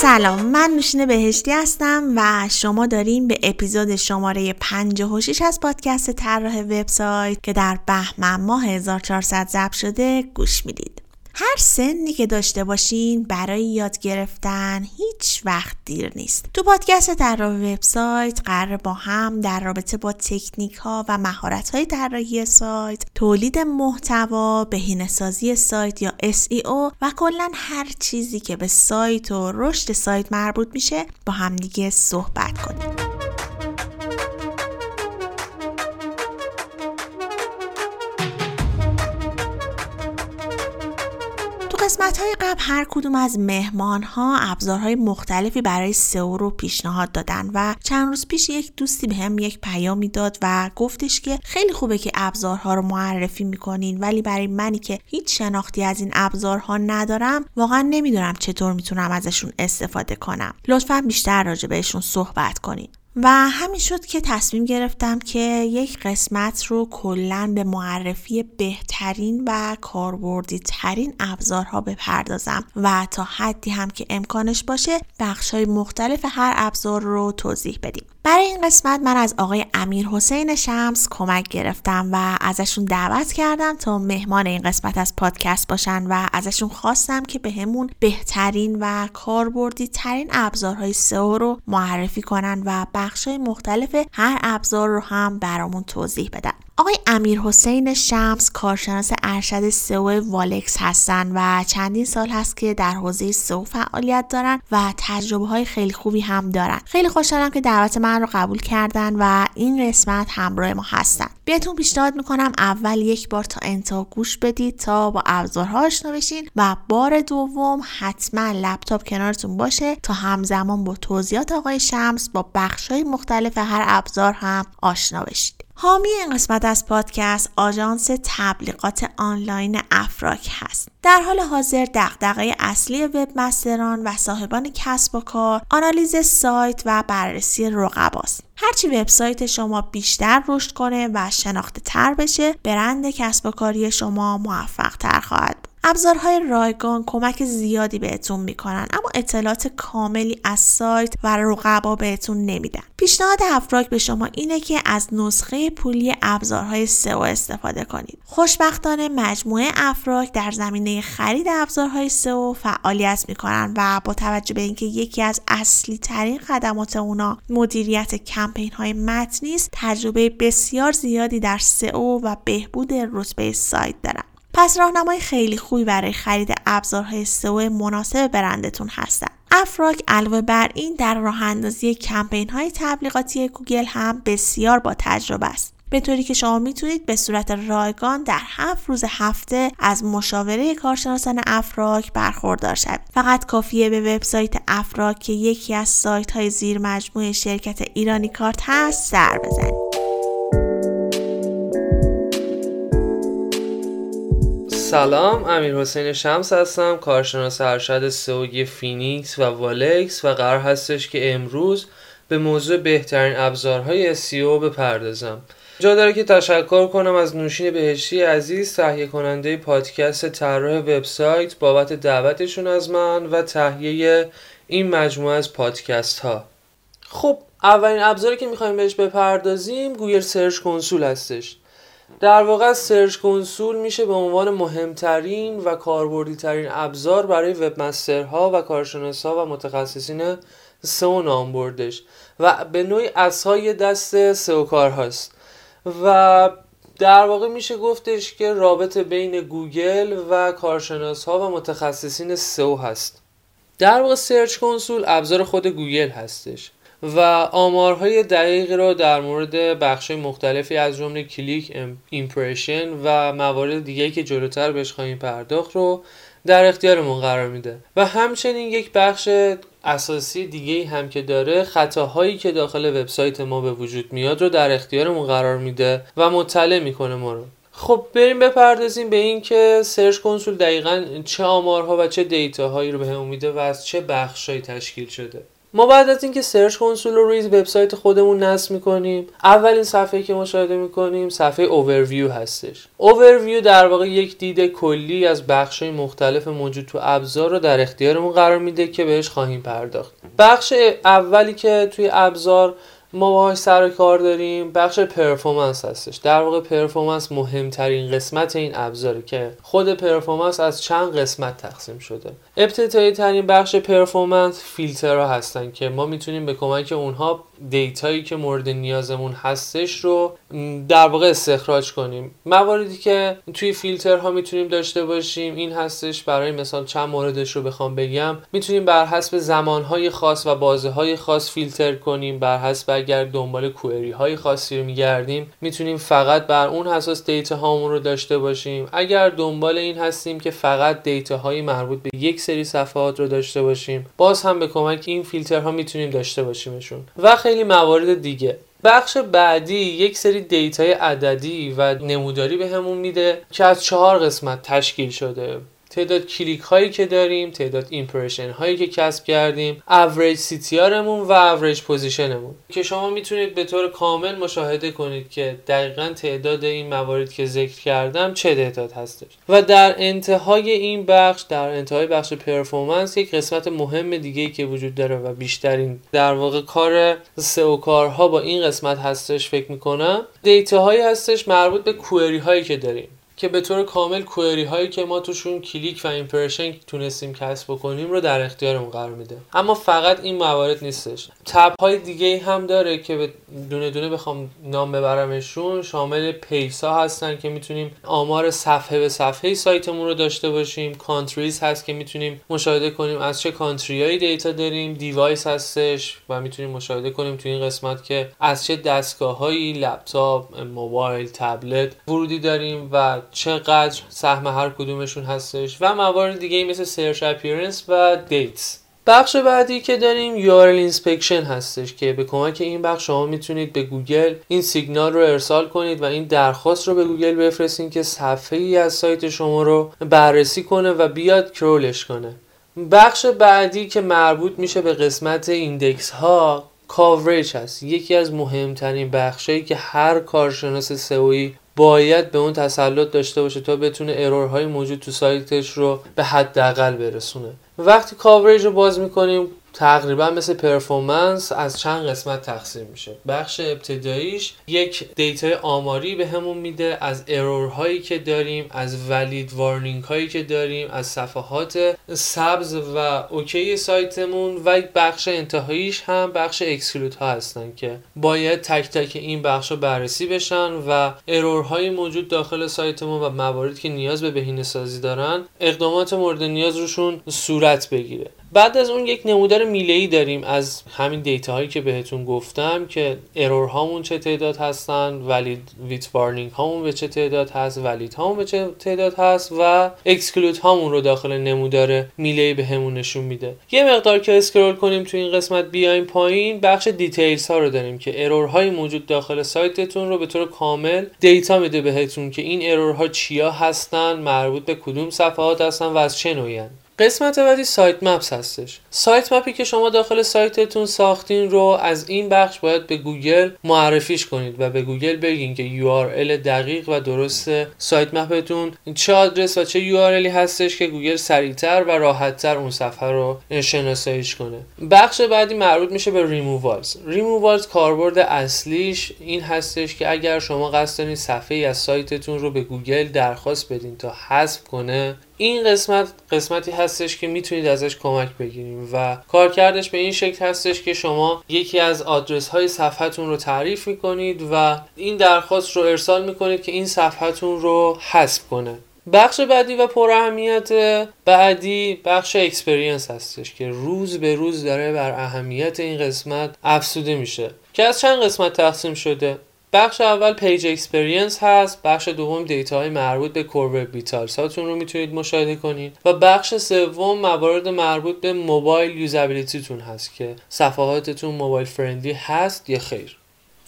سلام من نوشین بهشتی هستم و شما داریم به اپیزود شماره 56 از پادکست طراح وبسایت که در بهمن ماه 1400 ضبط شده گوش می‌دید. هر سنی که داشته باشین برای یاد گرفتن هیچ وقت دیر نیست. تو پادکست طراح وبسایت قرار با هم در رابطه با تکنیک ها و مهارت های طراحی سایت، تولید محتوا، بهینه‌سازی سایت یا SEO و کلا هر چیزی که به سایت و رشد سایت مربوط میشه با همدیگه صحبت کنیم. قسمت های قبل هر کدوم از مهمان ها ابزارهای مختلفی برای سئو رو پیشنهاد دادن و چند روز پیش یک دوستی به هم یک پیامی داد و گفتش که خیلی خوبه که ابزارها رو معرفی می‌کنین ولی برای منی که هیچ شناختی از این ابزارها ندارم واقعا نمی‌دونم چطور می‌تونم ازشون استفاده کنم. لطفا بیشتر راجع بهشون صحبت کنین. و همین شد که تصمیم گرفتم که یک قسمت رو کلا به معرفی بهترین و کاربردی ترین ابزارها بپردازم و تا حدی هم که امکانش باشه بخش های مختلف هر ابزار رو توضیح بدیم. برای این قسمت من از آقای امیر حسین شمس کمک گرفتم و ازشون دعوت کردم تا مهمان این قسمت از پادکست باشن و ازشون خواستم که به همون بهترین و کاربردی ترین ابزارهای سئو رو معرفی کنن و بخشای مختلف هر ابزار رو هم برامون توضیح بدن. آقای امیر حسین شمس کارشناس ارشد سئو والکس هستن و چندین سال هست که در حوزه سئو فعالیت دارن و تجربه های خیلی خوبی هم دارن. خیلی خوشحالم که دعوت من رو قبول کردن و این قسمت همراه ما هستن. بهتون پیشنهاد می‌کنم اول یک بار تا انتها گوش بدید تا با ابزارها آشنا بشین و بار دوم حتما لپتاپ کنارتون باشه تا همزمان با توضیحات آقای شمس با بخش های مختلف هر ابزار هم آشنا بشید حامی این قسمت از پادکست آژانس تبلیغات آنلاین افراک هست. در حال حاضر دغدغه اصلی وبمستران و صاحبان کسب و کار آنالیز سایت و بررسی رقباست. هرچی وبسایت شما بیشتر رشد کنه و شناخته تر بشه برند کسب و کاری شما موفق تر خواهد بود. ابزارهای رایگان کمک زیادی بهتون می‌کنن اما اطلاعات کاملی از سایت و رقبا بهتون نمیدن. پیشنهاد افراک به شما اینه که از نسخه پولی ابزارهای سئو استفاده کنید. خوشبختانه مجموعه افراک در زمینه خرید ابزارهای سئو فعالیت می‌کنن و با توجه به اینکه یکی از اصلی ترین خدمات اونا مدیریت کمپین های متنی است تجربه بسیار زیادی در سئو و بهبود رتبه سایت دارن. پس راهنمای خیلی خوبی برای خرید ابزارهای سئو مناسب برندتون هستن. افراک علاوه بر این در راه اندازی کمپین های تبلیغاتی گوگل هم بسیار با تجربه است. به طوری که شما می‌تونید به صورت رایگان در هفت روز هفته از مشاوره کارشناسان افراک برخوردار شوید. فقط کافیه به وبسایت افراک که یکی از سایت های زیر مجموعه شرکت ایرانی کارت هست سر بزنید. سلام امیر حسین شمس هستم کارشناس ارشد سئوی فینیکس و والکس و قرار هستش که امروز به موضوع بهترین ابزارهای SEO بپردازم. جا داره که تشکر کنم از نوشین بهشتی عزیز تهیه کننده پادکست طراح وبسایت بابت دعوتشون از من و تهیه این مجموعه از پادکست ها خب اولین ابزاری که می‌خوایم بهش بپردازیم گوگل Search Console هستش. در واقع Search Console میشه به عنوان مهمترین و کاربردی ترین ابزار برای وب ها و کارشناسا و متخصصین سئو نام بردش و به نوعی عصای دست سئو کار هست و در واقع میشه گفتش که رابط بین گوگل و کارشناس ها و متخصصین سئو هست. در واقع Search Console ابزار خود گوگل هستش. و آمارهای دقیقی را در مورد بخش مختلفی از جمله کلیک impression و موارد دیگه که جلوتر بهش خواهیم پرداخت رو در اختیارمون قرار میده. و همچنین یک بخش اساسی دیگه هم که داره خطاهایی که داخل وبسایت ما به وجود میاد رو در اختیارمون قرار میده و مطلع می‌کنه ما رو. خب بریم بپردازیم به این که Search Console دقیقا چه آمارها و چه دیتاهایی رو بهمون میده و از چه بخشهایی تشکیل شده. ما بعد از اینکه Search Console رو روی وبسایت خودمون نصب می‌کنیم اولین صفحه که مشاهده می‌کنیم صفحه اوورویو هستش. اوورویو در واقع یک دید کلی از بخش مختلف موجود تو ابزار رو در اختیارمون قرار میده که بهش خواهیم پرداخت. بخش اولی که توی ابزار ما باهاش سر کار داریم بخش performance هستش. در واقع performance مهمترین قسمت این ابزاره که خود performance از چند قسمت تقسیم شده. ابتدایی ترین بخش performance فیلترها هستن که ما می‌تونیم به کمک اونها دیتایی که مورد نیازمون هستش رو در واقع استخراج کنیم. مواردی که توی فیلترها می‌تونیم داشته باشیم این هستش برای مثال چند موردش رو بخوام بگم. می‌تونیم بر حسب زمانهای خاص و بازه های خاص فیلتر کنیم بر حسب اگر دنبال query های خاصی رو میگردیم می‌تونیم فقط بر اون اساس دیتا هامون رو داشته باشیم. اگر دنبال این هستیم که فقط دیتا های مربوط به یک سری صفحات رو داشته باشیم. باز هم به کمک این فیلترها می‌تونیم داشته باشیمشون. و خیلی موارد دیگه. بخش بعدی یک سری دیتای عددی و نموداری بهمون میده که از چهار قسمت تشکیل شده. تعداد کلیک هایی که داریم تعداد impression هایی که کسب کردیم average CTR و average position مون که شما می‌تونید به طور کامل مشاهده کنید که دقیقا تعداد این موارد که ذکر کردم چه تعداد هستش. و در انتهای این بخش در انتهای بخش performance یک قسمت مهم دیگه ای که وجود داره و بیشترین در واقع کار سئو کارها با این قسمت هستش فکر می‌کنم دیتا هایی هستش مربوط به query هایی که داریم. که به طور کامل query هایی که ما توشون کلیک و impression تونستیم کسب بکنیم رو در اختیارمون قرار میده. اما فقط این موارد نیستش. تب های دیگه هم داره که دونه دونه بخوام نام ببرمشون. شامل pages هستن که می‌تونیم آمار صفحه به صفحه سایتمون رو داشته باشیم. countries هست که می‌تونیم مشاهده کنیم از چه country ایی دیتا داریم. device هستش و می‌تونیم مشاهده کنیم تو این قسمت که از چه دستگاههایی لپتاپ موبایل تبلت ورودی داریم و چقدر سهم هر کدومشون هستش و موارد دیگه مثل search appearance و dates بخش بعدی که داریم URL inspection هستش که به کمک این بخش شما می‌تونید به گوگل این سیگنال رو ارسال کنید و این درخواست رو به گوگل بفرستین که صفحه ای از سایت شما رو بررسی کنه و بیاد crawl ش کنه. بخش بعدی که مربوط میشه به قسمت index ها coverage هست. یکی از مهمترین بخشایی که هر کارشناس سئویی باید به اون تسلط داشته باشه تا بتونه error های موجود تو سایتش رو به حداقل برسونه. وقتی coverage رو باز می‌کنیم تقریبا مثل performance از چند قسمت تقسیم میشه. بخش ابتداییش یک دیتای آماری بهمون میده از error هایی که داریم از valid warning هایی که داریم از صفحات سبز و OK سایتمون و بخش انتهاییش هم بخش exclude ها هستن که باید تک تک این بخش بررسی بشن و error های موجود داخل سایتمون و مواردی که نیاز به بهینه سازی دارن اقدامات مورد نیاز روشون صورت بگیره. بعد از اون یک نمودار میله‌ای داریم از همین دیتا هایی که بهتون گفتم که error هامون چه تعداد هستن valid with warning هامون به چه تعداد هست valid هامون به چه تعداد هست و excluded هامون رو داخل نمودار میله به همون نشون میده. یه مقدار که اسکرول کنیم تو این قسمت بیایم پایین بخش details ها رو داریم که error های موجود داخل سایتتون رو به طور کامل data میده بهتون که این error ها چیا هستن مربوط به کدوم صفحات هستن و از چه نوعی قسمت بعدی sitemaps هستش. sitemap ی که شما داخل سایتتون ساختین رو از این بخش باید به گوگل معرفیش کنید و به گوگل بگین که URL دقیق و درست sitemap تون. چه آدرس و چه URL ی هستش که گوگل سریعتر و راحتتر اون صفحه رو شناساییش کنه. بخش بعدی مربوط میشه به ریمووالز ریمووالز کاربرد اصلیش این هستش که اگر شما قصد دارین صفحه ای از سایتتون رو به گوگل درخواست بدین تا حذف کنه این قسمت قسمتی هستش که می‌تونید ازش کمک بگیریم و کارکردش به این شکل هستش که شما یکی از آدرس های صفحتون رو تعریف می‌کنید و این درخواست رو ارسال می‌کنید که این صفحتون رو حذف کنه. بخش بعدی و پر اهمیت بعدی بخش experience هستش که روز به روز داره بر اهمیت این قسمت افزوده میشه که از چند قسمت تقسیم شده؟ بخش اول page experience هست بخش دوم data های مربوط به core vitals هاتون رو می‌تونید مشاهده کنید و بخش سوم موارد مربوط به mobile usability تون هست که صفحاتتون mobile friendly هست یا خیر.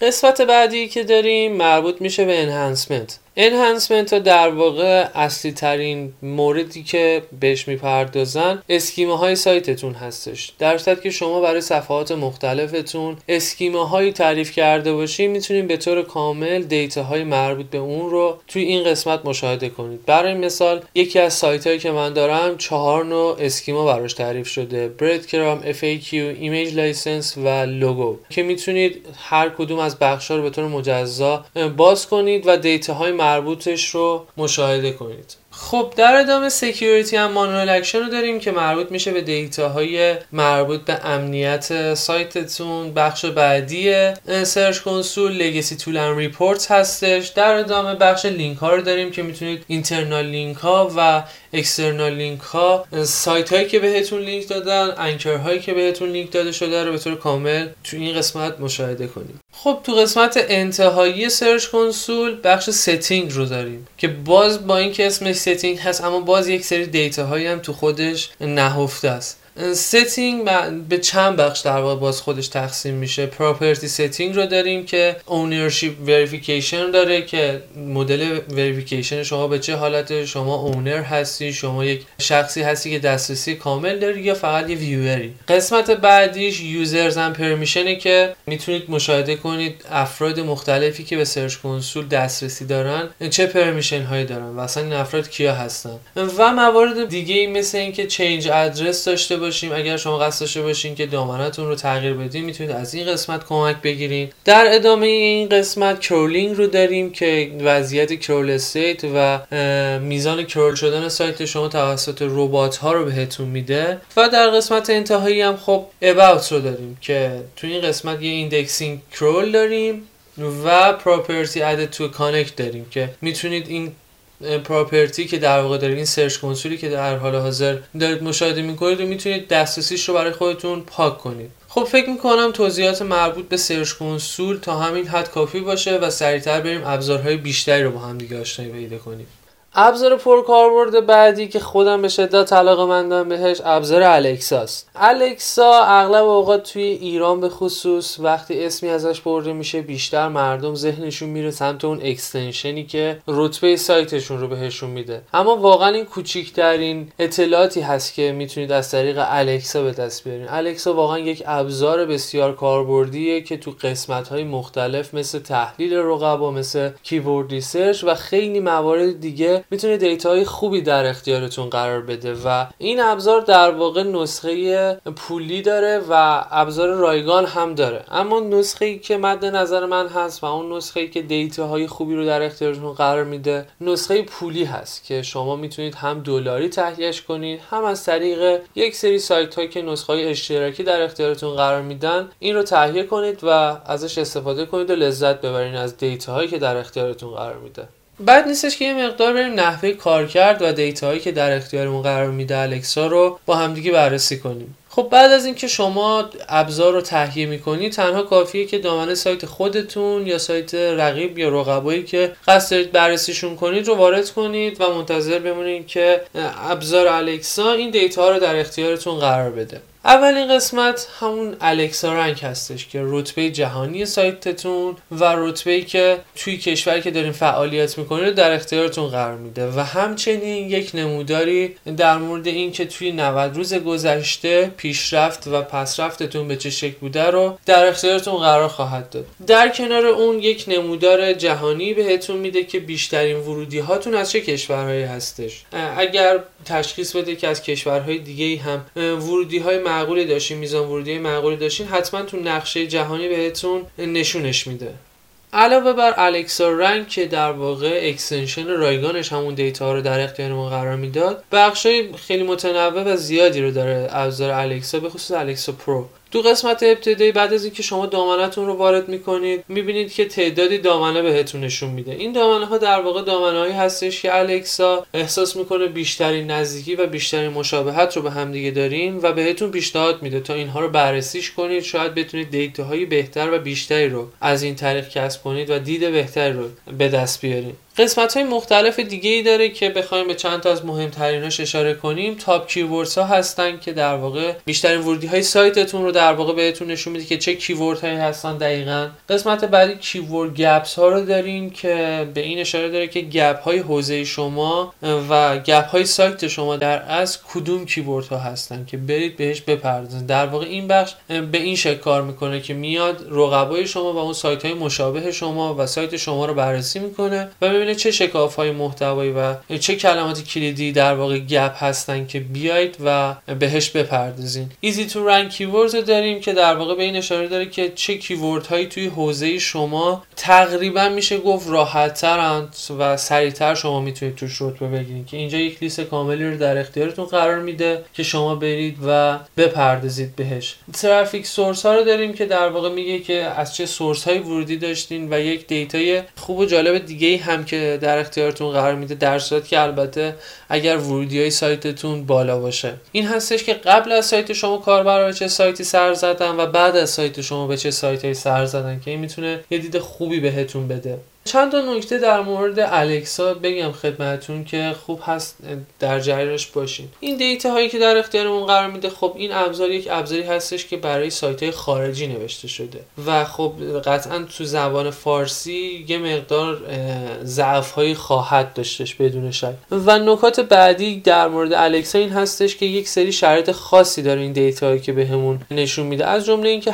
قسمت بعدی که داریم مربوط میشه به enhancement enhancement ها در واقع اصلی ترین موردی که بهش می‌پردازن schema های سایتتون هستش. در صورت که شما برای صفحات مختلفتون schema هایی تعریف کرده باشید می‌تونید به طور کامل data های مربوط به اون رو توی این قسمت مشاهده کنید. برای مثال یکی از سایت هایی که من دارم چهار نوع schema براش تعریف شده. breadcrumb FAQ image license و logo که می‌تونید هر کدوم از بخش رو به طور مجزا باز کنید و data های مربوطش رو مشاهده کنید. خب در ادامه security and manual action رو داریم که مربوط میشه به data های مربوط به امنیت سایتتون بخش بعدی Search Console legacy tools and reports هستش. در ادامه بخش لینک ها رو داریم که می‌تونید internal link ها و external link ها سایت هایی که بهتون لینک دادن anchor هایی که بهتون لینک داده شده رو به طور کامل تو این قسمت مشاهده کنید. خب تو قسمت انتهایی Search Console بخش setting رو داریم که باز با اینکه اسمش setting هست اما باز یک سری data هایی هم تو خودش نهفته است. setting به چند بخش در واقع باز خودش تقسیم میشه. property setting رو داریم که ownership verification داره که مدل verification شما به چه حالت شما owner هستی شما یک شخصی هستی که دسترسی کامل داری یا فقط یه viewer ی قسمت بعدیش users and permission ه که می‌تونید مشاهده کنید افراد مختلفی که به Search Console دسترسی دارن چه permission هایی دارن و اصلا این افراد کیا هستن. و موارد دیگه مثل اینکه change address داشته باشیم. اگر شما قصد داشته باشین که دامنتون رو تغییر بدین می‌تونید از این قسمت کمک بگیرین. در ادامه این قسمت crawling رو داریم که وضعیت crawl stats و میزان crawl شدن سایت شما توسط ربات ها رو بهتون میده. و در قسمت انتهایی هم خب about رو داریم که تو این قسمت یه indexing crawl داریم و property added to account داریم که می‌تونید این property که در واقع دارید این Search Console ی که در حال حاضر دارید مشاهده می‌کنید و می‌تونید دسترسیش رو برای خودتون پاک کنید. خب فکر می‌کنم توضیحات مربوط به Search Console تا همین حد کافی باشه و سریعتر بریم ابزارهای بیشتری رو با هم دیگه آشنایی پیدا کنیم. ابزار پرکاربرد بعدی که خودم به شدت علاقه مندم بهش ابزار الکساست. الکسا اغلب اوقات توی ایران به خصوص وقتی اسمی ازش برده میشه بیشتر مردم ذهنشون میره سمت اون extension ی که رتبه سایتشون رو بهشون میده. اما واقعا این کوچیکترین اطلاعاتی هست که می‌تونید از طریق الکسا به دست بیارین. الکسا واقعا یک ابزار بسیار کاربردیه که تو قسمت های مختلف مثل تحلیل رقبا مثل keyword research و خیلی موارد دیگه می‌تونه data های خوبی در اختیارتون قرار بده و این ابزار در واقع نسخه پولی داره و ابزار رایگان هم داره. اما نسخه ای که مد نظر من هست و اون نسخه ای که دیتاهای خوبی رو در اختیارتون قرار میده نسخه پولی هست که شما می‌تونید هم دلاری تهیهش کنید هم از طریق یک سری سایت هایی که نسخه های اشتراکی در اختیارتون قرار میدن این رو تهیه کنید و ازش استفاده کنید و لذت ببرید از دیتاهایی که در اختیارتون قرار میده. بعد نیستش که یه مقدار بریم نحوه کارکرد و دیتاهایی که در اختیارمون قرار میده الکسا رو با همدیگه بررسی کنیم. خب بعد از اینکه شما ابزار رو تهیه می‌کنید تنها کافیه که دامنه سایت خودتون یا سایت رقیب یا رقبایی که قصد دارید بررسیشون کنید رو وارد کنید و منتظر بمونید که ابزار الکسا این دیتا رو در اختیارتون قرار بده. اولین قسمت همون الکسا رنگ هستش که رتبه جهانی سایتتون و رتبه که توی کشوری که دارین فعالیت می‌کنید در اختیارتون قرار میده. و همچنین یک نموداری در مورد این که توی 90 روز گذشته پیشرفت و پسرفتتون به چه شکل بوده رو در اختیارتون قرار خواهد داد. در کنار اون یک نمودار جهانی بهتون میده که بیشترین ورودی هاتون از چه کشورهایی هستش. اگر تشخیص بده که از کشورهای دیگه هم ورودی های معقولی داشتین میزان ورودی معقولی داشتین حتما تو نقشه جهانی بهتون نشونش میده. علاوه بر Alexa Rank که در واقع extension رایگانش همون data رو در اختیار ما قرار می‌داد بخش خیلی متنوع و زیادی رو داره ابزار الکسا به خصوص Alexa Pro. دو قسمت ابتدایی بعد از اینکه شما دامنتون رو وارد می‌کنید می‌بینید که تعدادی دامنه بهتون نشون میده. این دامنه ها در واقع دامنه هایی هستش که الکسا احساس می‌کنه بیشترین نزدیکی و بیشترین مشابهت رو به همدیگه دارین و بهتون پیشنهاد میده تا اینها رو بررسیش کنید. شاید بتونید data های بهتر و بیشتری رو از این طریق کسب کنید و دید بهتری رو به دست بیارید. قسمت های مختلف دیگه ای داره که بخوایم به چند تا از مهمتریناش اشاره کنیم. top keywords ها هستن که در واقع بیشترین ورودی های سایتتون رو در واقع بهتون نشون میده که چه keyword هایی هستن دقیقا. قسمت بعدی keyword gaps ها رو داریم که به این اشاره داره که gap های حوزه شما و gap های سایت شما در از کدوم keyword ها هستن که برید بهش بپردازید در واقع این بخش به این شکل کار می‌کنه که میاد رقبای شما و اون سایت های مشابه شما و سایت شما رو بررسی می‌کنه و ببینه چه شکاف های محتوایی و چه کلمات کلیدی در واقع gap هستن که بیاید و بهش بپردازین. easy to rank keywords داریم که در واقع به این اشاره داره که چه keyword هایی توی حوزه شما تقریبا میشه گفت راحت و سریعتر شما می‌تونید توش رتبه بگیرید که اینجا یک لیست کاملی رو در اختیارتون قرار میده که شما برید و بپردازید بهش. traffic source ها رو داریم که در واقع میگه که از چه source های ورودی داشتین و یک data ی خوب و جالب دیگه هم که در اختیارتون قرار میده در صورت که البته اگر ورودی های سایتتون بالا باشه. این هستش که قبل از سایت شما کاربرا به چه سایتی سر زدن و بعد از سایت شما به چه سایتی سر زدن که این می‌تونه یه دید خوبی بهتون بده. چند تا نکته در مورد الکسا بگم خدمتون که خوب هست در جریانش باشین. این دیتا هایی که در اختیارمون قرار میده خب این ابزار یک ابزاری هستش که برای سایت های خارجی نوشته شده و خب قطعا تو زبان فارسی یه مقدار ضعف هایی خواهد داشتش بدون شک. و نکات بعدی در مورد الکسا این هستش که یک سری شرایط خاصی داره این دیتا هایی که بهمون به نشون میده. از جمله اینکه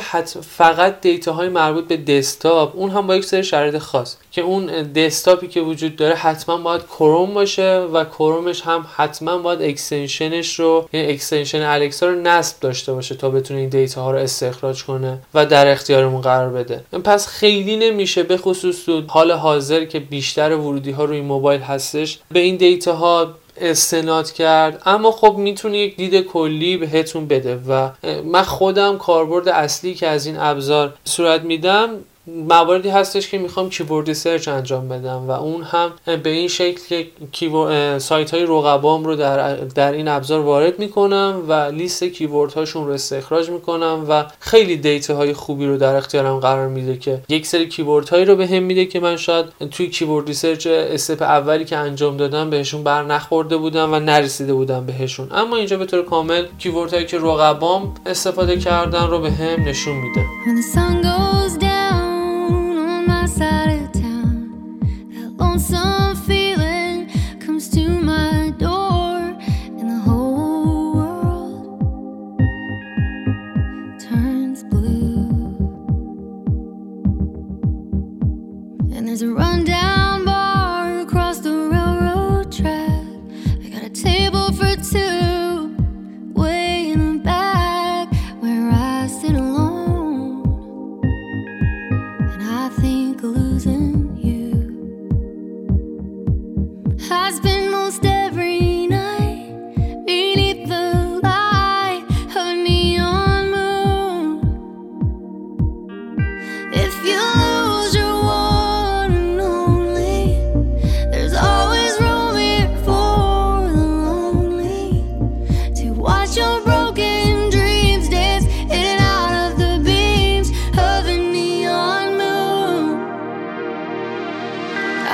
فقط data های مربوط به دسکتاپ اون هم با یک سری شرایط خاص. که اون دسکتاپی که وجود داره حتما باید کروم باشه و کرومش هم حتما باید extension ش رو یعنی extension الکسا رو نصب داشته باشه تا بتونه این data ها رو استخراج کنه و در اختیارمون قرار بده. پس خیلی نمیشه به خصوص تو حال حاضر که بیشتر ورودی ها روی موبایل هستش به این data ها استناد کرد. اما خب می‌تونه یک دید کلی بهتون بده و من خودم کاربرد اصلی که از این ابزار صورت میدم مواردی هستش که می‌خوام keyword research انجام بدم و اون هم به این شکل که سایت های رقبام رو در, در این ابزار وارد می‌کنم و لیست keyword هاشون رو استخراج می‌کنم و خیلی data های خوبی رو در اختیارم قرار میده که یک سری keyword هایی رو بهم میده که من شاید توی keyword research step اولی که انجام دادم بهشون بر نخورده بودم و نرسیده بودم بهشون. اما اینجا به طور کامل keyword هایی که رقبام استفاده کردن رو بهم نشون میده. side of town, that lonesome.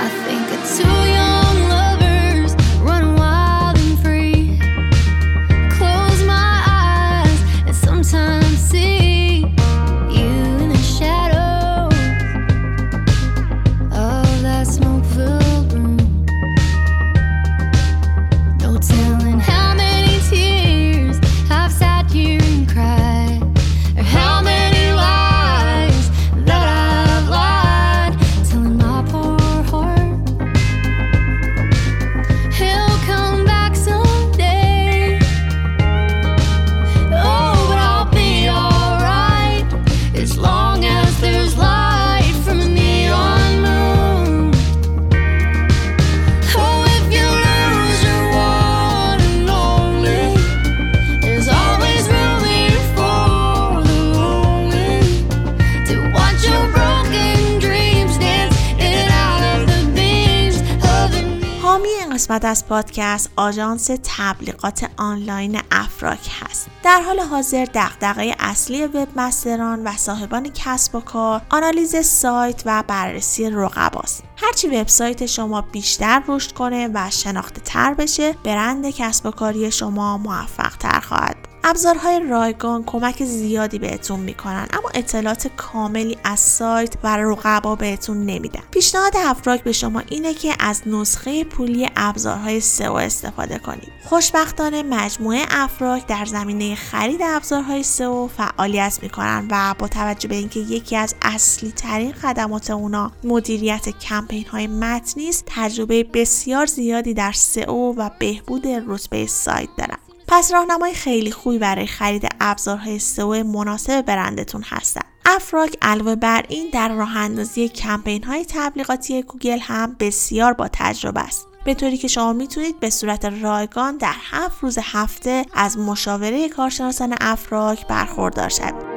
I think it's two از پادکست آژانس تبلیغات آنلاین افراک هست. در حال حاضر دغدغه اصلی وب مستران و صاحبان کسب و کار آنالیز سایت و بررسی رقباست هرچی وبسایت شما بیشتر رشد کنه و شناخته تر بشه برند کسب و کاری شما موفق تر خواهد ابزارهای رایگان کمک زیادی بهتون می‌کنن اما اطلاعات کاملی از سایت و رقبا بهتون نمیدن. پیشنهاد افراک به شما اینه که از نسخه پولی ابزارهای سئو استفاده کنید. خوشبختانه مجموعه افراک در زمینه خرید ابزارهای سئو فعالیت می‌کنن و با توجه به اینکه یکی از اصلی ترین خدمات اونا مدیریت کمپین های متنی است تجربه بسیار زیادی در سئو و بهبود رتبه سایت دارن. پس راهنمای خیلی خوبی برای خرید ابزارهای سئو مناسب برندتون هستن. افراک علاوه بر این در راه اندازی کمپین های تبلیغاتی گوگل هم بسیار با تجربه است. به طوری که شما می‌تونید به صورت رایگان در هفت روز هفته از مشاوره کارشناسان افراک برخوردار شوید.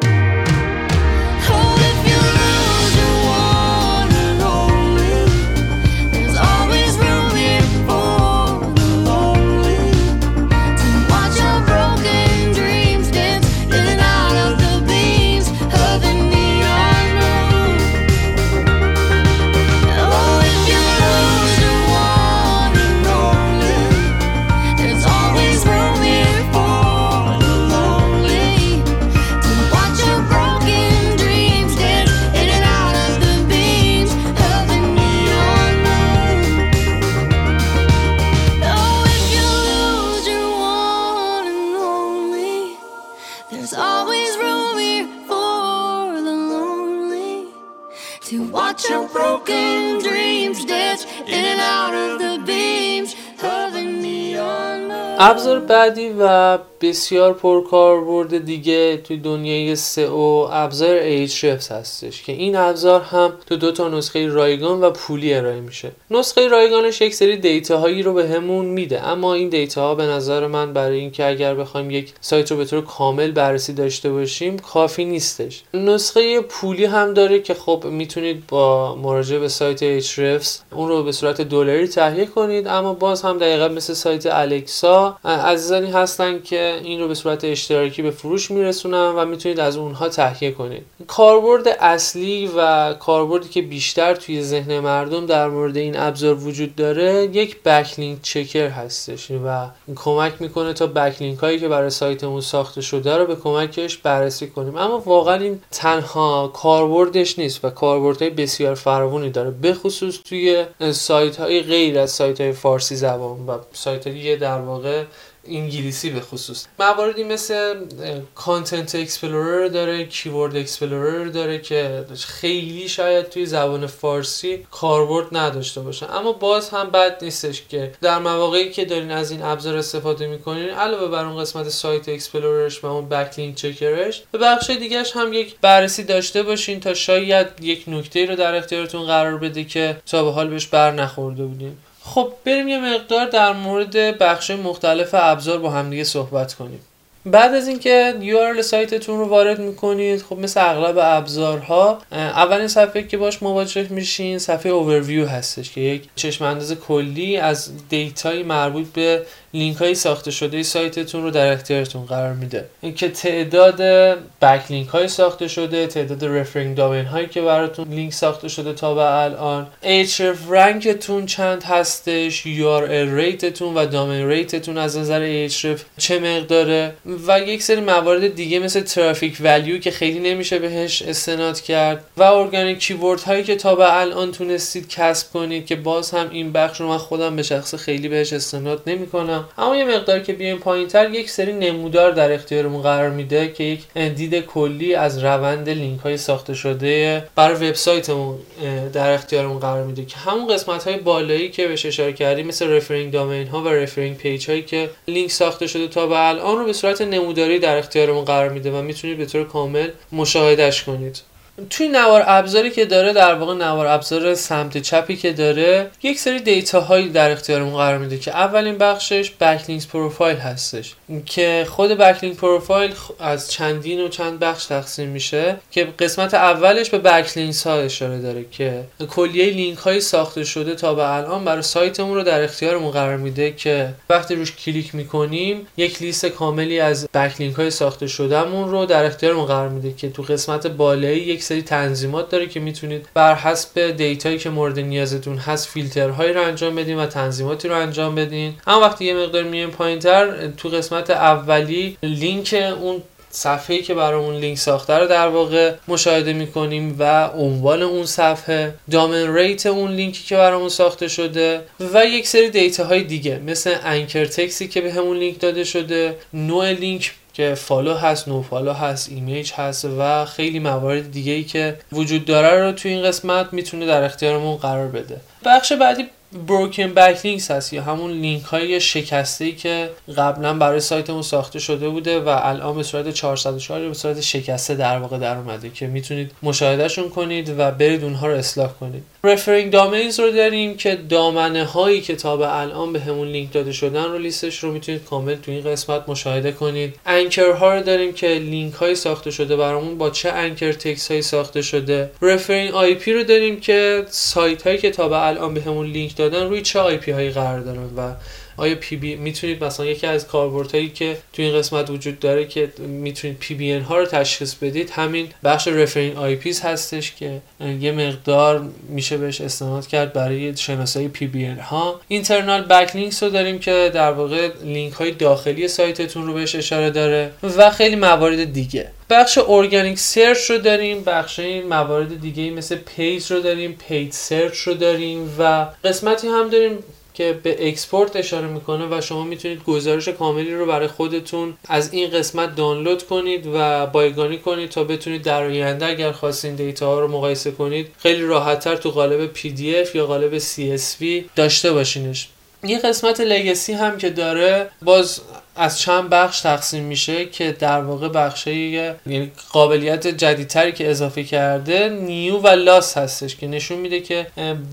Watch your broken dreams dance in and out of the beat. ابزار بعدی و بسیار پرکاربرد دیگه توی دنیای سئو ابزار Ahrefs هستش که این ابزار هم تو دو تا نسخه رایگان و پولی ارائه میشه. نسخه رایگانش یک سری دیتا هایی رو به میده اما این دیتا ها به نظر من برای اینکه اگر بخوایم یک سایت رو به طور کامل بررسی داشته باشیم کافی نیستش. نسخه پولی هم داره که خب می‌تونید با مراجعه به سایت Ahrefs اون رو به صورت دلاری تهیه کنید اما باز هم دقیقا مثل سایت الکسا عزیزانی هستن که این رو به صورت اشتراکی به فروش میرسونن و می‌تونید از اونها تهیه کنید. کاربرد اصلی و کاربردی که بیشتر توی ذهن مردم در مورد این ابزار وجود داره یک بکلینک چکر هستش و کمک می‌کنه تا بکلینک هایی که برای سایتمون ساخته شده رو به کمکش بررسی کنیم. اما واقعا این تنها کاربردش نیست و کاربردهای بسیار فراوانی داره بخصوص توی سایت های غیر از سایت های فارسی زبان و سایت های در واقع انگلیسی به خصوص. مواردی مثل content explorer داره keyword explorer داره که خیلی شاید توی زبان فارسی کاربرد نداشته باشه. اما باز هم بد نیستش که در مواقعی که دارین از این ابزار استفاده می‌کنین علاوه بر اون قسمت site explorer ش و اون backlink checker ش به بخش دیگهش هم یک بررسی داشته باشین تا شاید یک نکته رو در اختیارتون قرار بده که تا به حال بهش بر نخورده بودین. خب بریم یه مقدار در مورد بخش مختلف ابزار با همدیگه صحبت کنیم. بعد از اینکه URL سایتتون رو وارد می‌کنید خب مثل اغلب ابزارها اولین صفحه که باش مواجه میشین صفحه اوورویو هستش که یک چشم انداز کلی از data ی مربوط به لینک های ساخته شده سایتتون رو در اختیارتون قرار میده. که تعداد backlink های ساخته شده تعداد referring domain هایی که براتون لینک ساخته شده تا به الان Ahrefs rank تون چند هستش URL rate تون و domain rate تون از نظر Ahrefs چه مقداره و یک سری موارد دیگه مثل traffic value که خیلی نمیشه بهش استناد کرد و organic keyword هایی که تا به الان تونستید کسب کنید که باز هم این بخش رو من خودم به شخصه خیلی بهش استناد نمی‌کنم. اما یه مقدار که بیایم پایین تر یک سری نمودار در اختیارمون قرار میده که یک دید کلی از روند لینک های ساخته شده برای وبسایتمون در اختیارمون قرار میده که همون قسمت های بالایی که بهش اشاره کردیم مثل referring domain ها و referring page هایی که لینک ساخته شده تا به الان رو به صورت نموداری در اختیارمون قرار میده و می‌تونید به طور کامل مشاهدهش کنید. توی نوار ابزاری که داره در واقع نوار ابزار سمت چپی که داره یک سری data هایی در اختیارمون قرار میده که اولین بخشش backlinks profile هستش. که خود backlink profile از چندین و چند بخش تقسیم میشه که قسمت اولش به backlinks ها اشاره داره که کلیه لینک های ساخته شده تا به الان برای سایتمون رو در اختیارمون قرار میده که وقتی روش کلیک می‌کنیم یک لیست کاملی از backlink های ساخته شدهمون رو در اختیارمون قرار میده که تو قسمت بالایی یک سری تنظیمات داره که می‌تونید بر حسب data یی که مورد نیازتون هست فیلترهایی رو انجام بدین و تنظیماتی رو انجام بدین. اما وقتی یه مقدار میایم پایینتر تو قسمت اولی لینک اون صفحه‌ای که برامون لینک ساخته رو در واقع مشاهده می‌کنیم و عنوان اون صفحه domain rate اون لینکی که برامون ساخته شده و یک سری data های دیگه مثل anchor text ی که بهمون لینک داده شده نوع لینک که follow هست nofollow هست image هست و خیلی موارد دیگه ای که وجود داره رو تو این قسمت می‌تونه در اختیارمون قرار بده. بخش بعدی broken backlink هست یا همون لینک های شکسته ای که قبلا برای سایتمون ساخته شده بوده و الان به صورت 404 یا به صورت شکسته در واقع در اومده که می‌تونید مشاهدهشون کنید و برید اونها رو اصلاح کنید. referring domains رو داریم که دامنه هایی که تا به الان بهمون لینک داده شدن رو لیستش رو می‌تونید کامل تو این قسمت مشاهده کنید. anchor ها رو داریم که لینک های ساخته شده برامون با چه anchor text هایی ساخته شده. referring IP رو داریم که سایت هایی که تا به الان بهمون لینک دادن روی چه IP هایی قرار دارن و یا PBN می‌تونید مثلا یکی از کاربردهایی که تو این قسمت وجود داره که می‌تونید PBN ها رو تشخیص بدید همین بخش referring IPs هستش که یه مقدار میشه بهش استناد کرد برای شناسایی PBN ها. internal backlinks رو داریم که در واقع لینک های داخلی سایتتون رو بهش اشاره داره و خیلی موارد دیگه. بخش organic search رو داریم بخش این موارد دیگه مثل page رو داریم page search رو داریم و قسمتی هم داریم که به export اشاره می‌کنه و شما می‌تونید گزارش کاملی رو برای خودتون از این قسمت دانلود کنید و بایگانی کنید تا بتونید در آینده اگر خواستین دیتا ها رو مقایسه کنید خیلی راحتتر تو قالب PDF یا قالب CSV داشته باشینش. یه قسمت legacy هم که داره باز از چند بخش تقسیم میشه که در واقع بخش یعنی قابلیت جدیدتری که اضافه کرده new و lost هستش که نشون میده که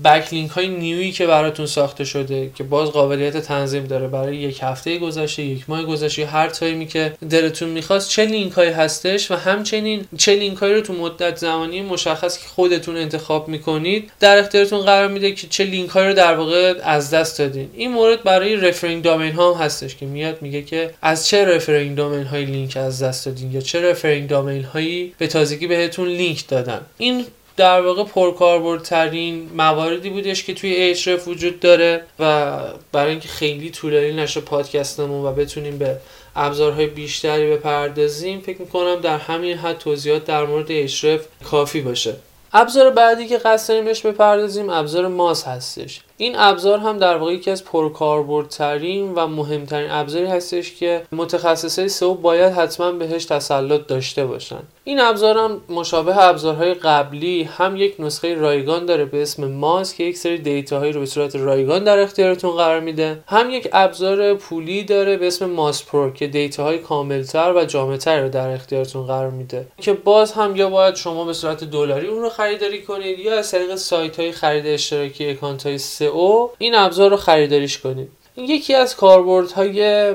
backlink های new یی که براتون ساخته شده که باز قابلیت تنظیم داره برای یک هفته گذشته یک ماه گذشته هر تایمی که دلتون می‌خواست چه لینک هایی هستش و همچنین چه لینک هایی رو تو مدت زمانی مشخص که خودتون انتخاب می‌کنید در اختیارتون قرار میده که چه لینک هایی رو در واقع از دست دادین. این مورد برای referring domain ها هستش که میاد میگه که از چه referring domain های لینک از دست دادین یا چه referring domain هایی به تازگی بهتون لینک دادن؟ این در واقع پرکاربردترین مواردی بودش که توی ایچرف وجود داره و برای اینکه خیلی طولانی نشه پادکستمون و بتونیم به ابزارهای بیشتری بپردازیم فکر می‌کنم در همین حد توضیحات در مورد ایچرف کافی باشه. ابزار بعدی که قصد داریم بهش بپردازیم ابزار Moz هستش. این ابزار هم در واقع یکی از پرکاربردترین و مهمترین ابزاری هستش که متخصصای سئو باید حتما بهش تسلط داشته باشن. این ابزار هم مشابه ابزارهای قبلی هم یک نسخه رایگان داره به اسم Moz که یک سری دیتاهایی رو به صورت رایگان در اختیارتون قرار میده. هم یک ابزار پولی داره به اسم Moz Pro که دیتاهای کاملتر و جامعتر رو در اختیارتون قرار میده. که باز هم یا باید شما به صورت دلاری اون رو خریداری کنید یا از طریق سایت های خرید اشتراکی اکانت های او این ابزار رو خریداریش کنید. یکی از کاربردهای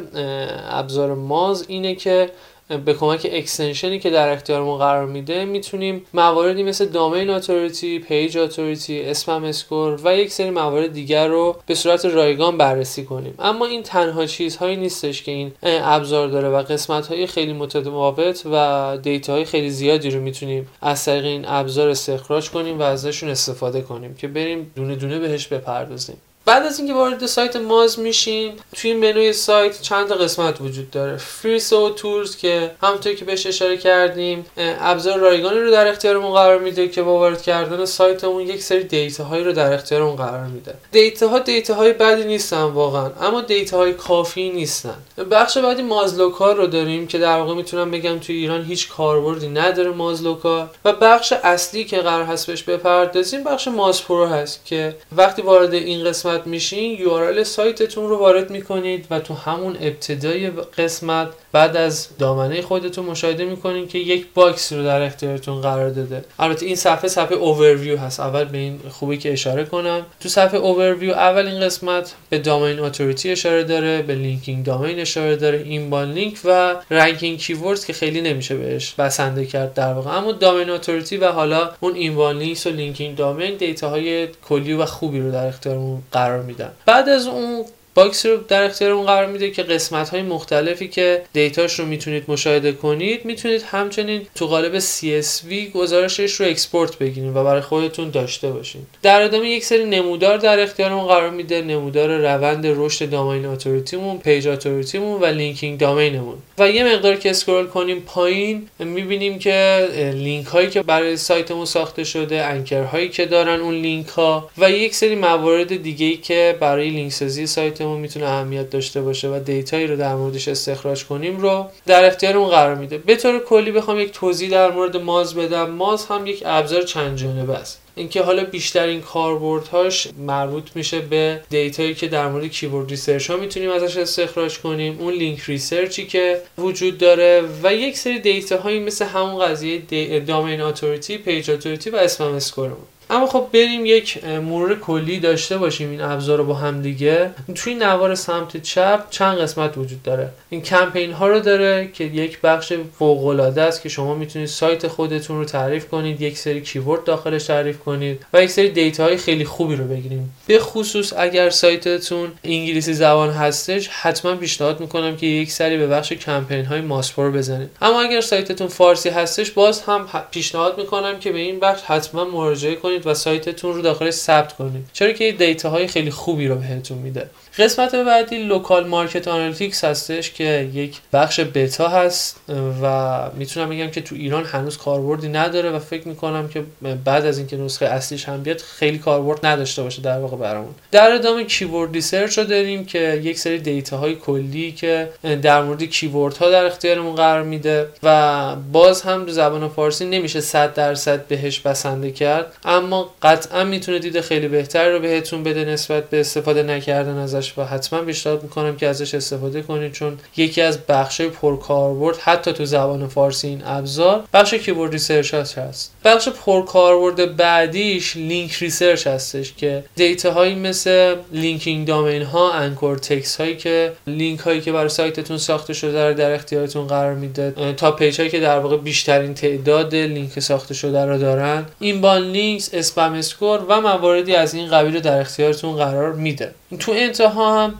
ابزار Moz اینه که به کمک extension ی که در اختیارمون قرار میده می‌تونیم مواردی مثل domain authority، page authority، spam score و یک سری موارد دیگر رو به صورت رایگان بررسی کنیم. اما این تنها چیزهایی نیستش که این ابزار داره و قسمت های خیلی متفاوت و دیتا های خیلی زیادی رو می‌تونیم از طریق این ابزار استخراج کنیم و ازشون استفاده کنیم که بریم دونه دونه بهش بپردازیم. بعد از اینکه وارد سایت Moz میشیم توی منوی سایت چند تا قسمت وجود داره. free SEO tools که همونطور که بهش اشاره کردیم ابزار رایگانی رو در اختیارمون قرار میده که با وارد کردن سایتمون یک سری دیتا هایی رو در اختیارمون قرار میده. دیتا ها دیتا های بدی نیستن واقعا اما دیتا های کافی نیستن. بخش بعدی Moz Local رو داریم که در واقع می‌تونم بگم توی ایران هیچ کاربردی نداره Moz Local و بخش اصلی که قرار هست بهش بپردازیم بخش Moz Pro هست که وقتی وارد این قسمت قسمت میشین URL سایتتون رو وارد می‌کنید و تو همون ابتدای قسمت بعد از دامنه خودتون مشاهده می‌کنین که یک باکس رو در اختیارتون قرار داده. البته این صفحه صفحه اوورویو هست. اول به این خوبی که اشاره کنم. تو صفحه اوورویو اول این قسمت به domain authority اشاره داره به linking domain اشاره داره inbound link و ranking keywords که خیلی نمیشه بهش بسنده کرد در واقع. اما domain authority و حالا اون inbound links و linking domain دیتا های کلی و خوبی رو در اختیارمون قرار میدن. بعد از اون باکس رو در اختیارمون قرار میده که قسمت های مختلفی که دیتاش رو می‌تونید مشاهده کنید می‌تونید همچنین تو قالب CSV گزارشش رو export بگیرید و برای خودتون داشته باشید در ادامه یک سری نمودار در اختیارمون قرار میده نمودار روند رشد domain authority مون page authority مون و linking domain مون و یه مقدار که scroll کنیم پایین می‌بینیم که لینک هایی که برای سایتمون ساخته شده anchor هایی که دارن اون لینک ها و یک سری موارد دیگه ای که برای لینک سازی سایت می‌تونه اهمیت داشته باشه و دیتایی رو در موردش استخراج کنیم رو در اختیارمون قرار میده. به طور کلی بخوام یک توضیح در مورد Moz بدم. Moz هم یک ابزار چند جانبه است. اینکه حالا بیشترین کاربردهاش مربوط میشه به دیتایی که در مورد keyword research ها می‌تونیم ازش استخراج کنیم. اون link research ی که وجود داره و یک سری دیتا هایی مثل همون قضیه domain authority page authority و spam score مون. اما خب بریم یک مرور کلی داشته باشیم این ابزار رو با هم دیگه. توی نوار سمت چپ چند قسمت وجود داره؟ این کمپین ها رو داره که یک بخش فوق العاده است که شما می‌تونید سایت خودتون رو تعریف کنید یک سری keyword داخلش تعریف کنید و یک سری دیتا های خیلی خوبی رو بگیریم. به خصوص اگر سایتتون انگلیسی زبان هستش حتما پیشنهاد می‌کنم که یک سری به بخش کمپین های Moz Pro بزنید. اما اگر سایتتون فارسی هستش باز هم پیشنهاد می‌کنم که به این بخش حتما مراجعه کنید و سایتتون رو داخلش ثبت کنید. چرا که دیتا های خیلی خوبی رو بهتون میده. قسمت بعدی Local Market Analytics هستش که یک بخش بتا هست و می‌تونم بگم که تو ایران هنوز کاربردی نداره و فکر می‌کنم که بعد از اینکه نسخه اصلیش هم بیاد خیلی کاربرد نداشته باشه در واقع برامون. در ادامه keyword research رو داریم که یک سری دیتا های کلی که در مورد keyword ها در اختیارمون قرار میده و باز هم تو زبان فارسی نمیشه 100 درصد بهش بسنده کرد اما قطعا می‌تونه دید خیلی بهتر رو بهتون بده نسبت به استفاده نکردن ازش. و حتما پیشنهاد می‌کنم که ازش استفاده کنید چون یکی از بخش پرکاربرد حتی تو زبان فارسی این ابزار بخش keyword research هست بخش پرکاربرد بعدیش link research هستش که دیتا هایی مثل linking domain ها anchor text هایی که لینک هایی که برای سایتتون ساخته شده رو در اختیارتون قرار میده تا page هایی که در واقع بیشترین تعداد لینک ساخته شده رو دارن. inbound links، spam score و مواردی از این قبیل رو در اختیارتون قرار میده. تو انتها هم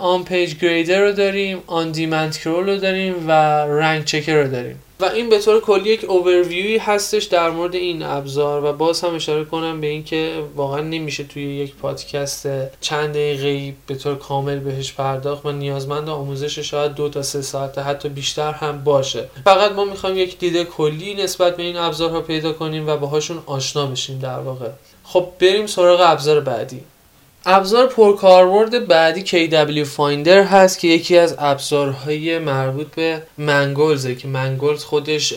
on-page grader رو داریم on-demand crawl رو داریم و rank checker رو داریم. و این به طور کلی یک اوورویوی هستش در مورد این ابزار و باز هم اشاره کنم به اینکه واقعا نمیشه توی یک پادکست چند دقیقه به طور کامل بهش پرداخت من نیازمند آموزش شاید دو تا سه ساعته حتی بیشتر هم باشه. فقط ما می‌خوایم یک دید کلی نسبت به این ابزارها پیدا کنیم و باهاشون آشنا بشیم در واقع. خب بریم سراغ ابزار بعدی. ابزار پرکاربرد بعدی KWFinder هست که یکی از ابزارهای مربوط به Mangools ه که Mangools خودش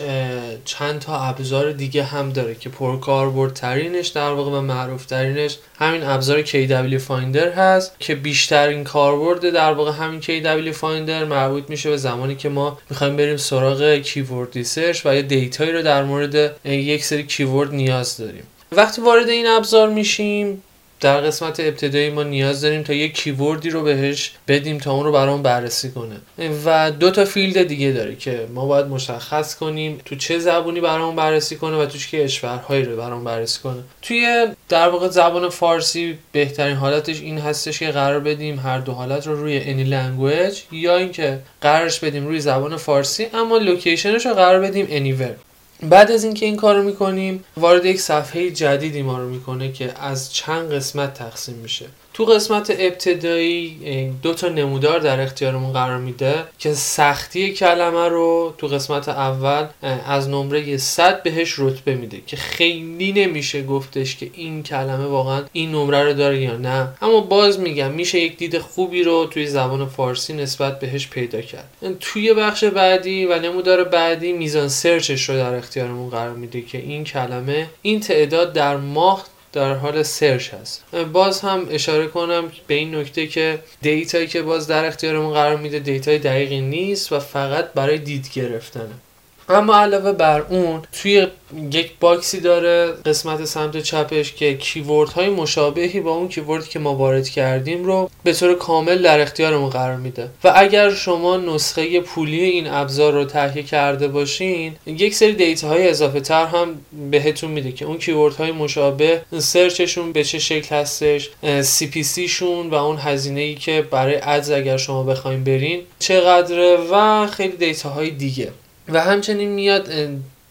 چند تا ابزار دیگه هم داره که پرکاربرد ترینش در واقع و معروف ترینش همین ابزار KWFinder هست که بیشترین کاربرد در واقع همین KWFinder مربوط میشه به زمانی که ما می‌خوایم بریم سراغ keyword research و یه دیتایی رو در مورد یک سری keyword نیاز داریم. وقتی وارد این ابزار میشیم در قسمت ابتدایی ما نیاز داریم تا یک keyword ی رو بهش بدیم تا اون رو برام بررسی کنه. و دو تا فیلد دیگه داره که ما باید مشخص کنیم تو چه زبونی برام بررسی کنه و تو چه کشورهایی رو برام بررسی کنه. توی در واقع زبان فارسی بهترین حالتش این هستش که قرار بدیم هر دو حالت رو روی any language یا اینکه قرارش بدیم روی زبان فارسی اما location ش رو قرار بدیم anywhere. بعد از اینکه این کار رو می‌کنیم وارد یک صفحه جدیدی ما رو می‌کنه که از چند قسمت تقسیم میشه. تو قسمت ابتدایی دو تا نمودار در اختیارمون قرار میده که سختی کلمه رو تو قسمت اول از نمره 100 بهش رتبه میده که خیلی نمیشه گفتش که این کلمه واقعا این نمره رو داره یا نه. اما باز میگم میشه یک دید خوبی رو توی زبان فارسی نسبت بهش پیدا کرد. توی بخش بعدی و نمودار بعدی میزان search ش رو در اختیارمون قرار میده که این کلمه این تعداد در ماه در حال search هست. باز هم اشاره کنم به این نکته که دیتایی که باز در اختیارمون قرار میده دیتای دقیقی نیست و فقط برای دید گرفتنه. اما علاوه بر اون توی یک box ی داره قسمت سمت چپش که keyword های مشابهی با اون keyword ی که ما وارد کردیم رو به طور کامل در اختیارمون قرار میده. و اگر شما نسخه پولی این ابزار رو تهیه کرده باشین یک سری دیتا های اضافه تر هم بهتون میده که اون keyword های مشابه search شون به چه شکل هستش CPC شون و اون هزینه ای که برای ads اگر شما بخوایم برین چقدره و خیلی دیتا های دیگه. و همچنین میاد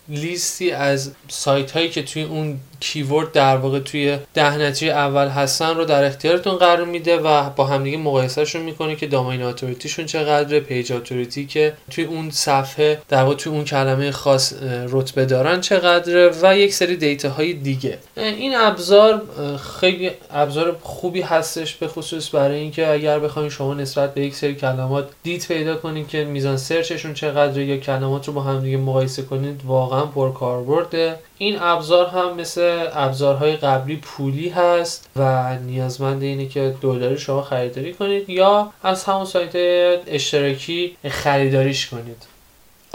لیستی از سایت هایی که توی اون keyword در واقع توی ده نتیجه اول هستن رو در اختیارتون قرار میده و با همدیگه مقایسهشون می‌کنه که domain authority شون چقدره page authority که توی اون صفحه در واقع توی اون کلمه خاص رتبه دارن چقدره و یک سری دیتا های دیگه این ابزار خیلی ابزار خوبی هستش به خصوص برای اینکه اگر بخواید شما نسبت به یک سری کلمات دیت پیدا کنید که میزان سرچشون چقدره یا کلمات رو با همدیگه مقایسه کنید واقعا پرکاربرده. این ابزار هم مثل ابزارهای قبلی پولی هست و نیازمند اینه که دلاری شما خریداری کنید یا از همون سایت اشتراکی خریداریش کنید.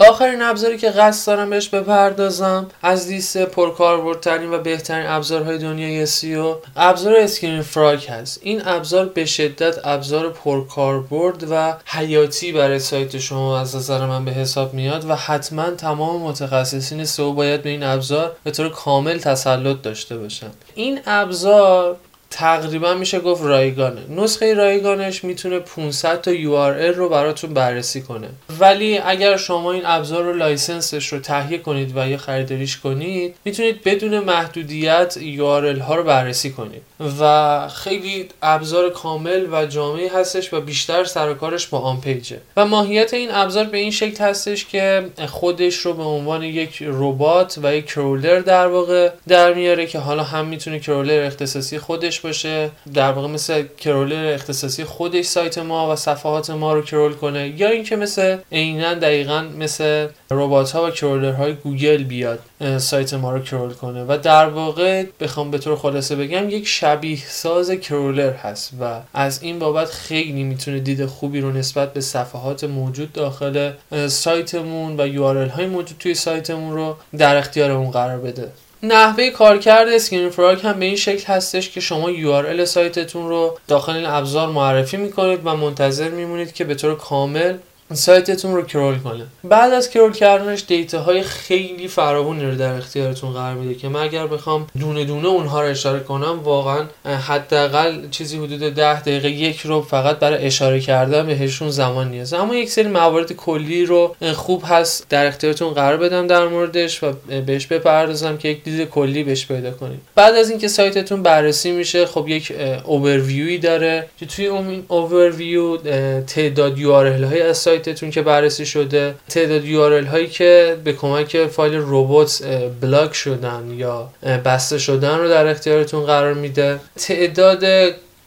آخرین ابزاری که قصد دارم بهش بپردازم از لیست پرکاربردترین و بهترین ابزارهای دنیای سئو ابزار Screaming Frog هست. این ابزار به شدت ابزار پرکاربرد و حیاتی برای سایت شما از نظر من به حساب میاد و حتما تمام متخصصین سئو باید به این ابزار به طور کامل تسلط داشته باشن. این ابزار تقریبا میشه گفت رایگانه. نسخه رایگانش می‌تونه 500 تا URL رو براتون بررسی کنه. ولی اگر شما این ابزار رو license ش رو تهیه کنید و یا خریداریش کنید می‌تونید بدون محدودیت URL ها رو بررسی کنید. و خیلی ابزار کامل و جامعی هستش و بیشتر سر کارش با on-page ه. و ماهیت این ابزار به این شکل هستش که خودش رو به عنوان یک ربات و یک crawler در واقع در میاره که حالا هم می‌تونه crawler اختصاصی خودش باشه در واقع مثل crawler اختصاصی خودش سایت ما و صفحات ما رو crawl کنه یا اینکه مثل عینا دقیقا مثل ربات ها و crawler های گوگل بیاد سایت ما رو crawl کنه. و در واقع بخوام به طور خلاصه بگم یک شبیه ساز crawler هست و از این بابت خیلی می‌تونه دید خوبی رو نسبت به صفحات موجود داخل سایتمون و URL های موجود توی سایتمون رو در اختیارمون قرار بده. نحوه کارکرد Screaming Frog هم به این شکل هستش که شما URL سایتتون رو داخل این ابزار معرفی می‌کنید و منتظر میمونید که به طور کامل سایتتون رو کرول کنه بعد از کرول کردنش دیتا های خیلی فراوانی رو در اختیارتون قرار میده که من اگر بخوام دونه دونه اونها رو اشاره کنم واقعا حداقل چیزی حدود ده دقیقه یک رو فقط برای اشاره کردن بهشون زمان نیاز اما یک سری موارد کلی رو خوب هست در اختیارتون قرار بدم در موردش و بهش بپردازم که یک دید کلی بهش پیدا کنید بعد از اینکه سایتتون بررسی میشه خب یک اوورویوی داره که توی اون اوورویو تعداد URL های از سایت سایتتون که بررسی شده تعداد URL هایی که به کمک فایل robots block شدن یا بسته شدن رو در اختیارتون قرار میده. تعداد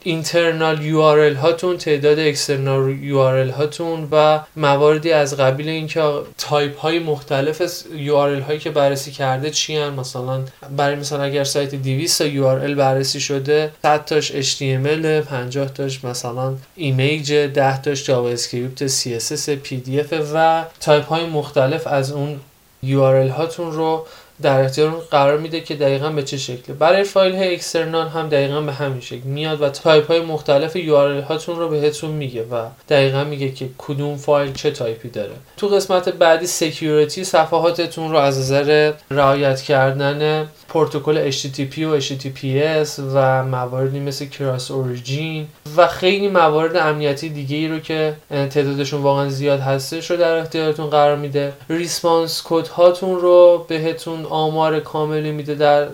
internal URL هاتون تعداد external URL هاتون و مواردی از قبیل اینکه تایپ های مختلف URL هایی که بررسی کرده چی هن؟ مثلا برای مثلا اگر سایت 200 URL بررسی شده 100 تاش HTML 50 تاش مثلا image 10 تاش JavaScript CSS PDF و تایپ های مختلف از اون URL هاتون رو در اختیار قرار میده که دقیقا به چه شکله برای فایل های external هم دقیقا به همین شکل میاد و تایپ های مختلف URL هاتون رو بهتون میگه و دقیقا میگه که کدوم فایل چه تایپی داره. تو قسمت بعدی security صفحاتتون رو از نظر رعایت کردن پروتکل HTTP و HTTPS و مواردی مثل cross origin و خیلی موارد امنیتی دیگه ای رو که تعدادشون واقعا زیاد هستش رو در اختیارتون قرار میده. response code هاتون رو بهتون آمار کاملی میده در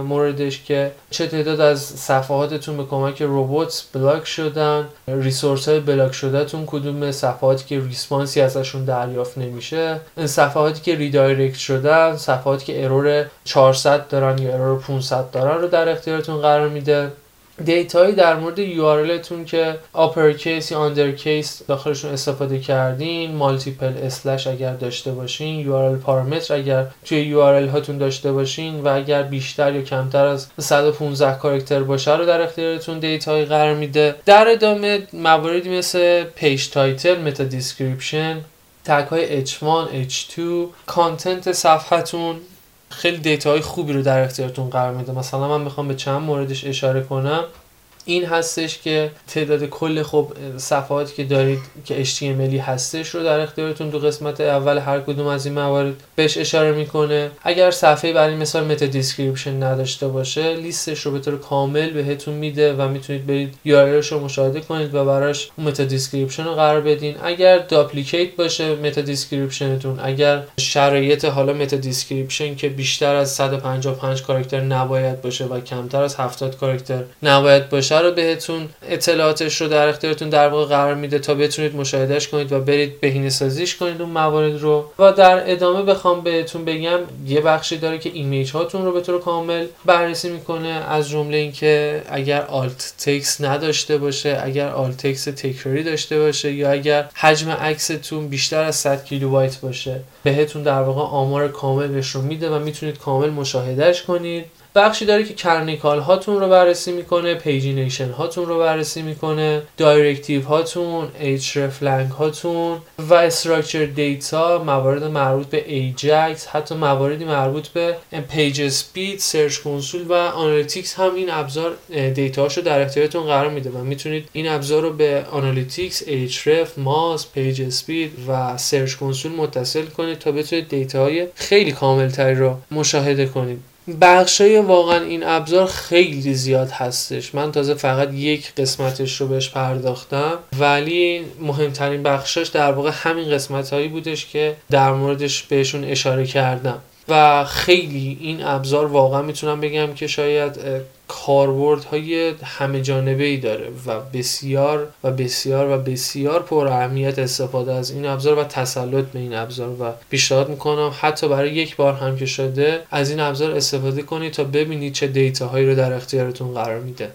موردش که چه تعداد از صفحاتتون به کمک ربات block شدن resource های block شدهتون کدوم صفحاتی که response ی ازشون دریافت نمیشه. صفحاتی که redirect شدن صفحاتی که error 400 دارن یا error 500 دارن رو در اختیارتون قرار میده. data یی در مورد URL تون که uppercase یا underscore داخلشون استفاده کردین multiple slash اگر داشته باشین URL parameter اگر توی URL هاتون داشته باشین و اگر بیشتر یا کمتر از 115 کاراکتر باشه رو در اختیارتون data یی قرار میده. در ادامه مواردی مثل page title meta description tag های H1 H2 content صفحتون خیلی data های خوبی رو در اختیارتون قرار میده مثلا من می‌خوام به چند موردش اشاره کنم. این هستش که تعداد کل خب صفحاتی که دارید که HTML هستش رو در اختیارتون دو قسمت اول هر کدوم از این موارد بهش اشاره می‌کنه. اگر صفحه برای مثال meta description نداشته باشه لیستش رو به طور کامل بهتون میده و می‌تونید برید URLش رو مشاهده کنید و براش meta description رو قرار بدین. اگر duplicate باشه meta description تون. اگر شرایط حالا meta description که بیشتر از 155 کاراکتر نباید باشه و کمتر از 70 کاراکتر نباید باشه رو بهتون اطلاعاتش رو در اختیارتون در واقع قرار میده تا بتونید مشاهدهش کنید و برید بهینه سازیش کنید اون موارد رو. و در ادامه بخوام بهتون بگم یه بخشی داره که image هاتون رو به طور کامل بررسی می‌کنه از جمله اینکه اگر alt text نداشته باشه اگر alt text تکراری داشته باشه یا اگر حجم عکستون بیشتر از 100 کیلوبایت باشه بهتون در واقع آمار کاملش رو میده و می‌تونید کامل مشاهدهش کنید. بخشی داره که canonical هاتون رو بررسی می‌کنه pagination هاتون رو بررسی می‌کنه directive هاتون hreflang هاتون و structured data موارد مربوط به AJAX حتی مواردی مربوط به page speed search console و analytics هم این ابزار data شو در اختیارتون قرار میده و می‌تونید این ابزار رو به analytics Ahrefs Moz page speed و search console متصل کنید تا بتونید data های خیلی کامل تری رو مشاهده کنید. بخشای واقعا این ابزار خیلی زیاد هستش. من تازه فقط یک قسمتش رو بهش پرداختم. ولی مهمترین بخشش در واقع همین قسمت هایی بودش که در موردش بهشون اشاره کردم. و خیلی این ابزار واقعا می‌تونم بگم که شاید های همه جانبه ای داره و بسیار و بسیار و بسیار پر اهمیت استفاده از این ابزار و تسلط به این ابزار و پیشنهاد می‌کنم حتی برای یک بار هم که شده از این ابزار استفاده کنید تا ببینید چه دیتاهایی رو در اختیارتون قرار میده.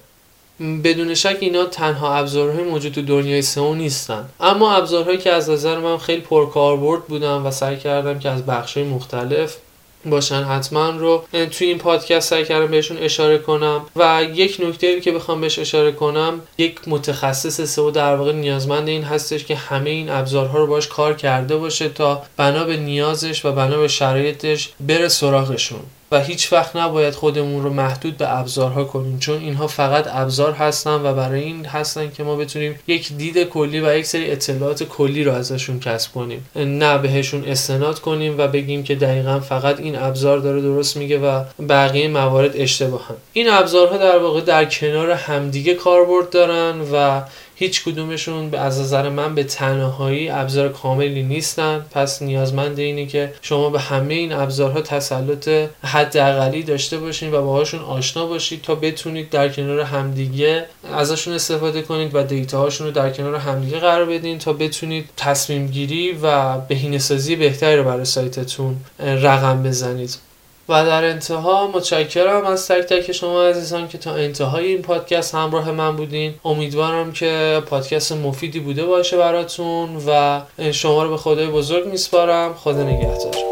بدون شک اینا تنها ابزارهای موجود تو دنیای سئو نیستن. اما ابزارهایی که از نظر من خیلی پرکاربرد بودن و سعی کردم که از بخشهای مختلف باشن حتما رو توی این پادکست سعی کردم بهشون اشاره کنم و یک نکته که بخوام بهش اشاره کنم یک متخصص سئو در واقع نیازمند این هستش که همه این ابزارها رو باش کار کرده باشه تا بنا به نیازش و بنا به شرایطش بره سراغشون. و هیچ وقت نباید خودمون رو محدود به ابزارها کنیم چون اینها فقط ابزار هستن و برای این هستن که ما بتونیم یک دید کلی و یک سری اطلاعات کلی رو ازشون کسب کنیم. نه بهشون استناد کنیم و بگیم که دقیقا فقط این ابزار داره درست میگه و بقیه موارد اشتباهن. این ابزارها در واقع در کنار همدیگه کاربرد دارن و هیچ کدومشون از نظر من به تنهایی ابزار کاملی نیستن. پس نیازمند اینه که شما به همه این ابزارها تسلط حداقلی داشته باشین و باهاشون آشنا باشید تا بتونید در کنار همدیگه ازشون استفاده کنید و دیتاهاشون رو در کنار همدیگه قرار بدین تا بتونید تصمیم گیری و بهینه‌سازی بهتری رو برای سایتتون رقم بزنید. و در انتها متشکرم از تک تک شما عزیزان که تا انتهای این پادکست همراه من بودین. امیدوارم که پادکست مفیدی بوده باشه براتون و شما رو به خدای بزرگ میسپارم. خدا نگهدار.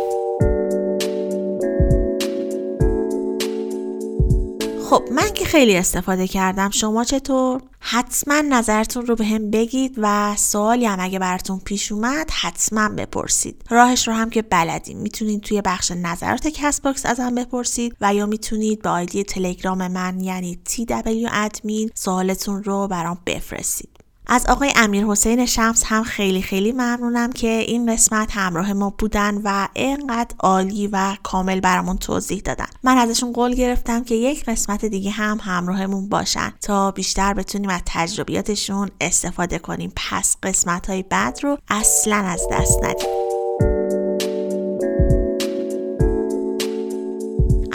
خب من که خیلی استفاده کردم. شما چطور؟ حتما نظرتون رو به هم بگید و سوالی هم اگه براتون پیش اومد حتما بپرسید. راهش رو هم که بلدیم. می‌تونید توی بخش نظرات کست باکس ازم بپرسید و یا می‌تونید به آیدی تلگرام من یعنی TW admin سوالتون رو برام بفرستید. از آقای امیر حسین شمس هم خیلی خیلی ممنونم که این قسمت همراه ما بودن و اینقدر عالی و کامل برامون توضیح دادن. من ازشون قول گرفتم که یک قسمت دیگه هم همراهمون باشن تا بیشتر بتونیم از تجربیاتشون استفاده کنیم. پس قسمت های بعد رو اصلا از دست ندیم.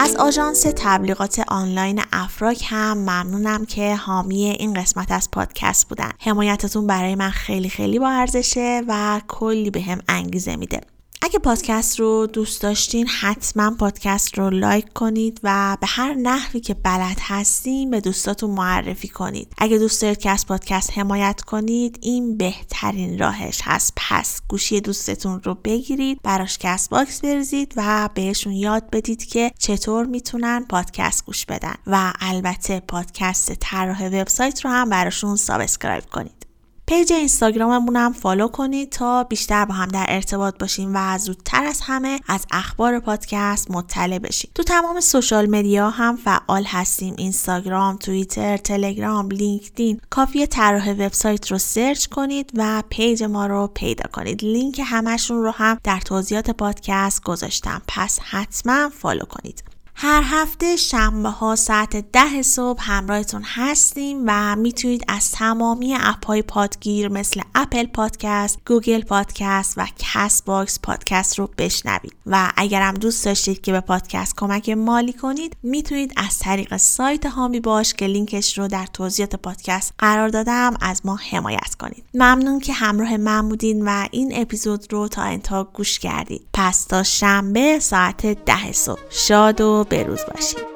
از آژانس تبلیغات آنلاین افراک هم ممنونم که حامی این قسمت از پادکست بودن. حمایتتون برای من خیلی خیلی با ارزشه و کلی به هم انگیزه میده. اگه پادکست رو دوست داشتین حتما پادکست رو لایک کنید و به هر نحوی که بلد هستین به دوستاتون معرفی کنید. اگه دوست دارید که از پادکست حمایت کنید این بهترین راهش هست. پس گوشی دوستتون رو بگیرید براش کست باکس بریزید و بهشون یاد بدید که چطور می‌تونن پادکست گوش بدن. و البته پادکست طراح وبسایت رو هم براشون subscribe کنید. page اینستاگراممون هم follow کنید تا بیشتر با هم در ارتباط باشیم و زودتر از همه از اخبار پادکست مطلع بشید تو تمام social media هم فعال هستیم. اینستاگرام توییتر تلگرام لینکدین. کافی طراح وبسایت رو search کنید و page ما رو پیدا کنید. لینک همشون رو هم در توضیحات پادکست گذاشتم. پس حتما follow کنید. هر هفته شنبه ها ساعت ده صبح همراهتون هستیم و می‌تونید از تمامی app های پادگیر مثل اپل پادکست، گوگل پادکست و کست باکس پادکست رو بشنوید. و اگرم دوست داشتید که به پادکست کمک مالی کنید می‌تونید از طریق سایت هامی باش که لینکش رو در توضیحات پادکست قرار دادم از ما حمایت کنید. ممنون که همراه من بودین و این اپیزود رو تا انتها گوش کردید. پس تا شنبه ساعت ده صبح. شاد و بروز باشید